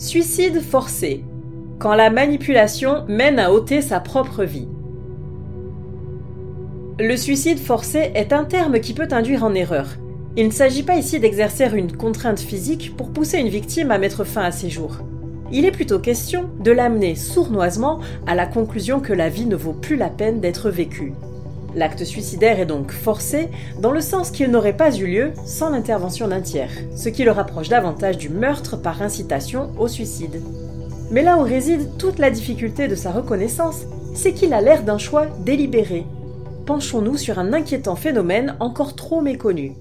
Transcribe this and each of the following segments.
Suicide forcé. Quand la manipulation mène à ôter sa propre vie. Le suicide forcé est un terme qui peut induire en erreur. Il ne s'agit pas ici d'exercer une contrainte physique pour pousser une victime à mettre fin à ses jours. Il est plutôt question de l'amener sournoisement à la conclusion que la vie ne vaut plus la peine d'être vécue. L'acte suicidaire est donc forcé dans le sens qu'il n'aurait pas eu lieu sans l'intervention d'un tiers, ce qui le rapproche davantage du meurtre par incitation au suicide. Mais là où réside toute la difficulté de sa reconnaissance, c'est qu'il a l'air d'un choix délibéré. Penchons-nous sur un inquiétant phénomène encore trop méconnu.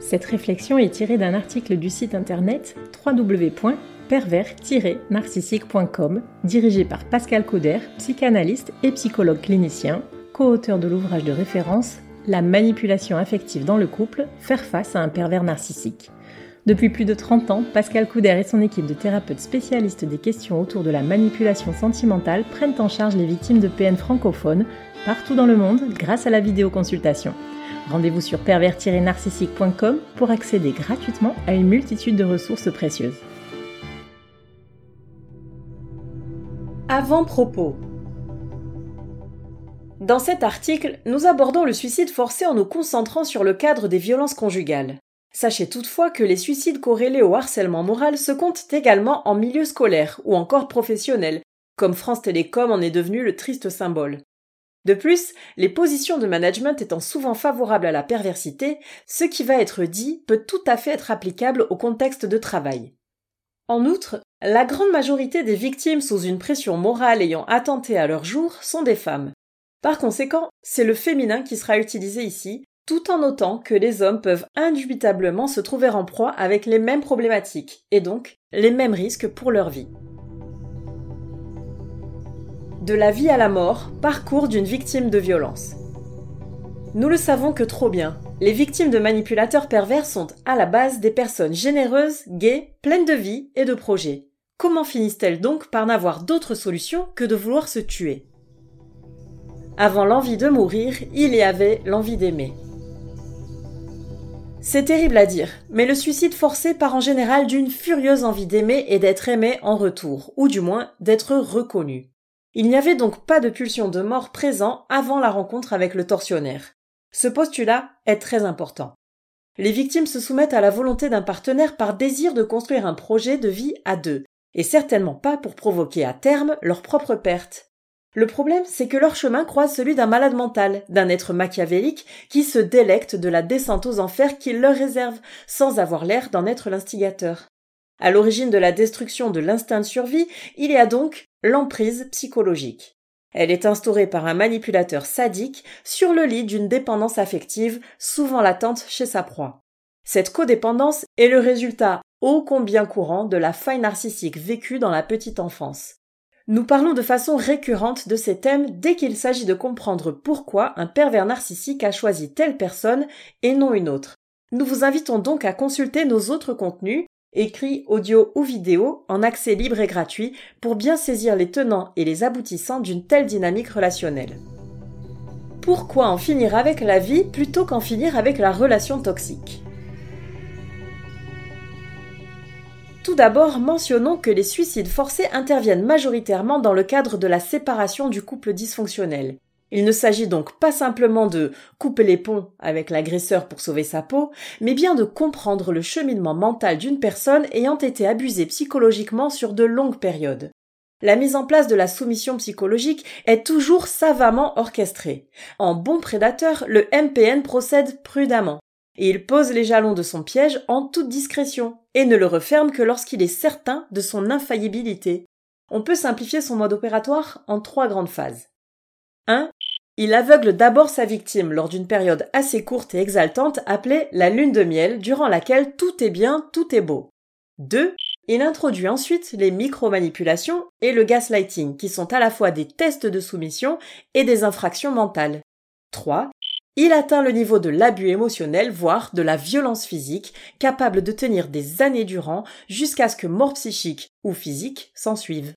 Cette réflexion est tirée d'un article du site internet www.pervers-narcissique.com, dirigé par Pascal Cauder, psychanalyste et psychologue clinicien, co-auteur de l'ouvrage de référence La manipulation affective dans le couple, faire face à un pervers narcissique. Depuis plus de 30 ans, Pascal Couder et son équipe de thérapeutes spécialistes des questions autour de la manipulation sentimentale prennent en charge les victimes de PN francophones partout dans le monde grâce à la vidéoconsultation. Rendez-vous sur pervers-narcissique.com pour accéder gratuitement à une multitude de ressources précieuses. Avant-propos dans cet article, nous abordons le suicide forcé en nous concentrant sur le cadre des violences conjugales. Sachez toutefois que les suicides corrélés au harcèlement moral se comptent également en milieu scolaire ou encore professionnel, comme France Télécom en est devenu le triste symbole. De plus, les positions de management étant souvent favorables à la perversité, ce qui va être dit peut tout à fait être applicable au contexte de travail. En outre, la grande majorité des victimes sous une pression morale ayant attenté à leur jour sont des femmes. Par conséquent, c'est le féminin qui sera utilisé ici, tout en notant que les hommes peuvent indubitablement se trouver en proie avec les mêmes problématiques, et donc les mêmes risques pour leur vie. De la vie à la mort, parcours d'une victime de violence. Nous le savons que trop bien, les victimes de manipulateurs pervers sont à la base des personnes généreuses, gaies, pleines de vie et de projets. Comment finissent-elles donc par n'avoir d'autre solution que de vouloir se tuer? Avant l'envie de mourir, il y avait l'envie d'aimer. C'est terrible à dire, mais le suicide forcé part en général d'une furieuse envie d'aimer et d'être aimé en retour, ou du moins d'être reconnu. Il n'y avait donc pas de pulsion de mort présent avant la rencontre avec le tortionnaire. Ce postulat est très important. Les victimes se soumettent à la volonté d'un partenaire par désir de construire un projet de vie à deux, et certainement pas pour provoquer à terme leur propre perte. Le problème, c'est que leur chemin croise celui d'un malade mental, d'un être machiavélique qui se délecte de la descente aux enfers qu'il leur réserve, sans avoir l'air d'en être l'instigateur. À l'origine de la destruction de l'instinct de survie, il y a donc l'emprise psychologique. Elle est instaurée par un manipulateur sadique sur le lit d'une dépendance affective souvent latente chez sa proie. Cette codépendance est le résultat ô combien courant de la faille narcissique vécue dans la petite enfance. Nous parlons de façon récurrente de ces thèmes dès qu'il s'agit de comprendre pourquoi un pervers narcissique a choisi telle personne et non une autre. Nous vous invitons donc à consulter nos autres contenus, écrits, audio ou vidéo, en accès libre et gratuit, pour bien saisir les tenants et les aboutissants d'une telle dynamique relationnelle. Pourquoi en finir avec la vie plutôt qu'en finir avec la relation toxique? Tout d'abord, mentionnons que les suicides forcés interviennent majoritairement dans le cadre de la séparation du couple dysfonctionnel. Il ne s'agit donc pas simplement de couper les ponts avec l'agresseur pour sauver sa peau, mais bien de comprendre le cheminement mental d'une personne ayant été abusée psychologiquement sur de longues périodes. La mise en place de la soumission psychologique est toujours savamment orchestrée. En bon prédateur, le MPN procède prudemment il pose les jalons de son piège en toute discrétion, et ne le referme que lorsqu'il est certain de son infaillibilité. On peut simplifier son mode opératoire en trois grandes phases. 1. Il aveugle d'abord sa victime lors d'une période assez courte et exaltante appelée la lune de miel, durant laquelle tout est bien, tout est beau. 2. Il introduit ensuite les micromanipulations et le gaslighting, qui sont à la fois des tests de soumission et des infractions mentales. 3 il atteint le niveau de l'abus émotionnel, voire de la violence physique, capable de tenir des années durant jusqu'à ce que mort psychique ou physique s'ensuive.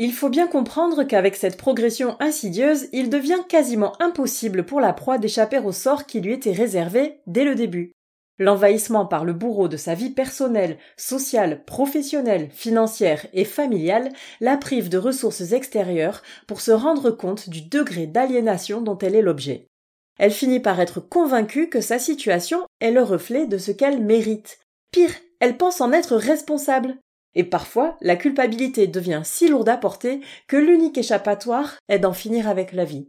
Il faut bien comprendre qu'avec cette progression insidieuse, il devient quasiment impossible pour la proie d'échapper au sort qui lui était réservé dès le début. L'envahissement par le bourreau de sa vie personnelle, sociale, professionnelle, financière et familiale la prive de ressources extérieures pour se rendre compte du degré d'aliénation dont elle est l'objet. Elle finit par être convaincue que sa situation est le reflet de ce qu'elle mérite. Pire, elle pense en être responsable. Et parfois, la culpabilité devient si lourde à porter que l'unique échappatoire est d'en finir avec la vie.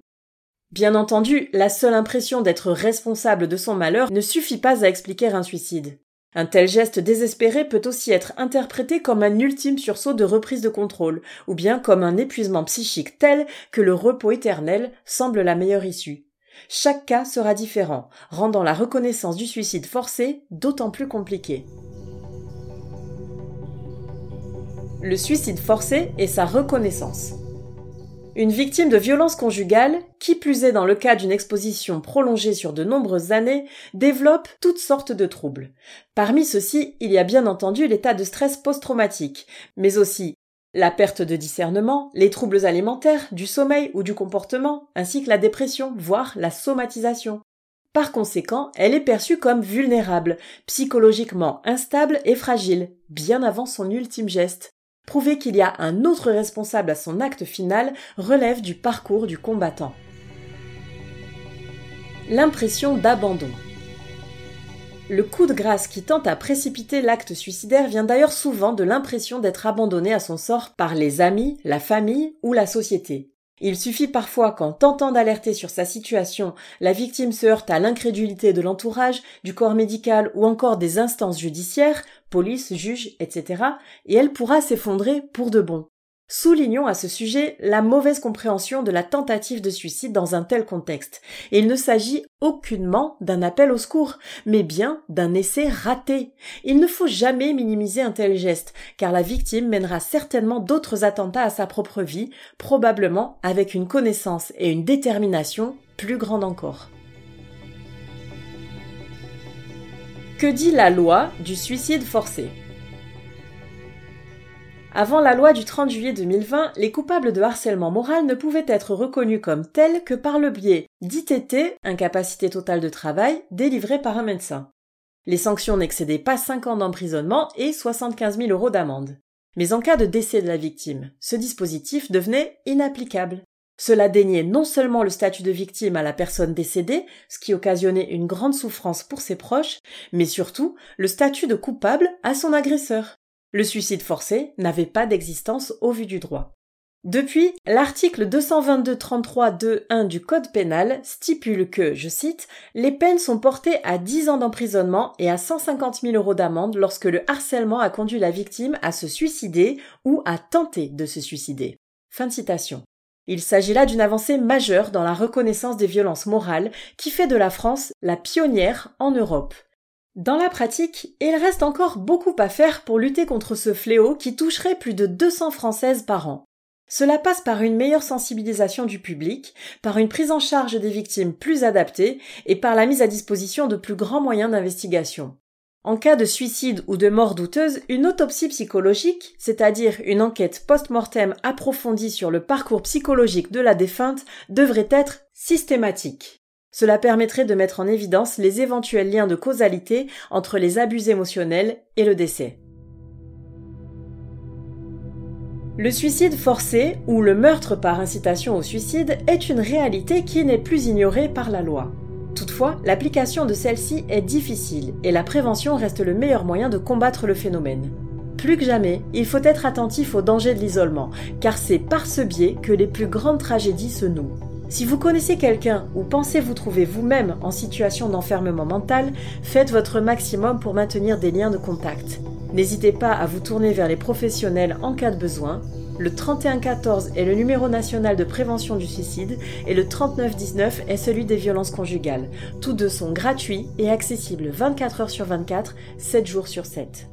Bien entendu, la seule impression d'être responsable de son malheur ne suffit pas à expliquer un suicide. Un tel geste désespéré peut aussi être interprété comme un ultime sursaut de reprise de contrôle, ou bien comme un épuisement psychique tel que le repos éternel semble la meilleure issue. Chaque cas sera différent, rendant la reconnaissance du suicide forcé d'autant plus compliquée. Le suicide forcé et sa reconnaissance. Une victime de violence conjugale, qui plus est dans le cas d'une exposition prolongée sur de nombreuses années, développe toutes sortes de troubles. Parmi ceux-ci, il y a bien entendu l'état de stress post-traumatique, mais aussi la perte de discernement, les troubles alimentaires, du sommeil ou du comportement, ainsi que la dépression, voire la somatisation. Par conséquent, elle est perçue comme vulnérable, psychologiquement instable et fragile, bien avant son ultime geste. Prouver qu'il y a un autre responsable à son acte final relève du parcours du combattant. L'impression d'abandon. Le coup de grâce qui tente à précipiter l'acte suicidaire vient d'ailleurs souvent de l'impression d'être abandonné à son sort par les amis, la famille ou la société. Il suffit parfois qu'en tentant d'alerter sur sa situation, la victime se heurte à l'incrédulité de l'entourage, du corps médical ou encore des instances judiciaires, police, juge, etc., et elle pourra s'effondrer pour de bon. Soulignons à ce sujet la mauvaise compréhension de la tentative de suicide dans un tel contexte. il ne s'agit aucunement d'un appel au secours, mais bien d'un essai raté. Il ne faut jamais minimiser un tel geste, car la victime mènera certainement d'autres attentats à sa propre vie, probablement avec une connaissance et une détermination plus grandes encore. Que dit la loi du suicide forcé? Avant la loi du 30 juillet 2020, les coupables de harcèlement moral ne pouvaient être reconnus comme tels que par le biais d'ITT, incapacité totale de travail, délivré par un médecin. Les sanctions n'excédaient pas 5 ans d'emprisonnement et 75 000 euros d'amende. Mais en cas de décès de la victime, ce dispositif devenait inapplicable. Cela déniait non seulement le statut de victime à la personne décédée, ce qui occasionnait une grande souffrance pour ses proches, mais surtout le statut de coupable à son agresseur. Le suicide forcé n'avait pas d'existence au vu du droit. Depuis, l'article 222-33-2-1 du Code pénal stipule que, je cite, les peines sont portées à 10 ans d'emprisonnement et à 150 000 euros d'amende lorsque le harcèlement a conduit la victime à se suicider ou à tenter de se suicider. Fin de citation. Il s'agit là d'une avancée majeure dans la reconnaissance des violences morales qui fait de la France la pionnière en Europe. Dans la pratique, il reste encore beaucoup à faire pour lutter contre ce fléau qui toucherait plus de 200 Françaises par an. Cela passe par une meilleure sensibilisation du public, par une prise en charge des victimes plus adaptée et par la mise à disposition de plus grands moyens d'investigation. En cas de suicide ou de mort douteuse, une autopsie psychologique, c'est-à-dire une enquête post-mortem approfondie sur le parcours psychologique de la défunte, devrait être systématique. Cela permettrait de mettre en évidence les éventuels liens de causalité entre les abus émotionnels et le décès. Le suicide forcé ou le meurtre par incitation au suicide est une réalité qui n'est plus ignorée par la loi. Toutefois, l'application de celle-ci est difficile et la prévention reste le meilleur moyen de combattre le phénomène. Plus que jamais, il faut être attentif au danger de l'isolement, car c'est par ce biais que les plus grandes tragédies se nouent. Si vous connaissez quelqu'un ou pensez vous trouver vous-même en situation d'enfermement mental, faites votre maximum pour maintenir des liens de contact. N'hésitez pas à vous tourner vers les professionnels en cas de besoin. Le 3114 est le numéro national de prévention du suicide et le 3919 est celui des violences conjugales. Tous deux sont gratuits et accessibles 24 heures sur 24, 7 jours sur 7.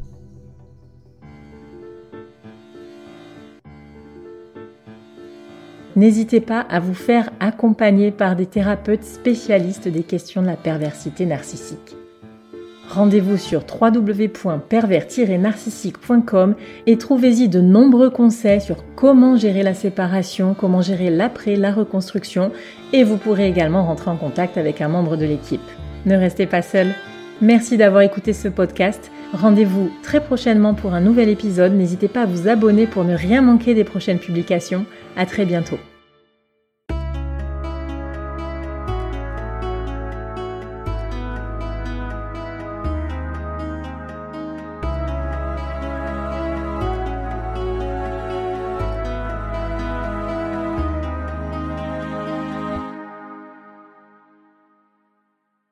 N'hésitez pas à vous faire accompagner par des thérapeutes spécialistes des questions de la perversité narcissique. Rendez-vous sur www.pervers-narcissique.com et trouvez-y de nombreux conseils sur comment gérer la séparation, comment gérer l'après, la reconstruction et vous pourrez également rentrer en contact avec un membre de l'équipe. Ne restez pas seul, Merci d'avoir écouté ce podcast. Rendez-vous très prochainement pour un nouvel épisode. N'hésitez pas à vous abonner pour ne rien manquer des prochaines publications. À très bientôt.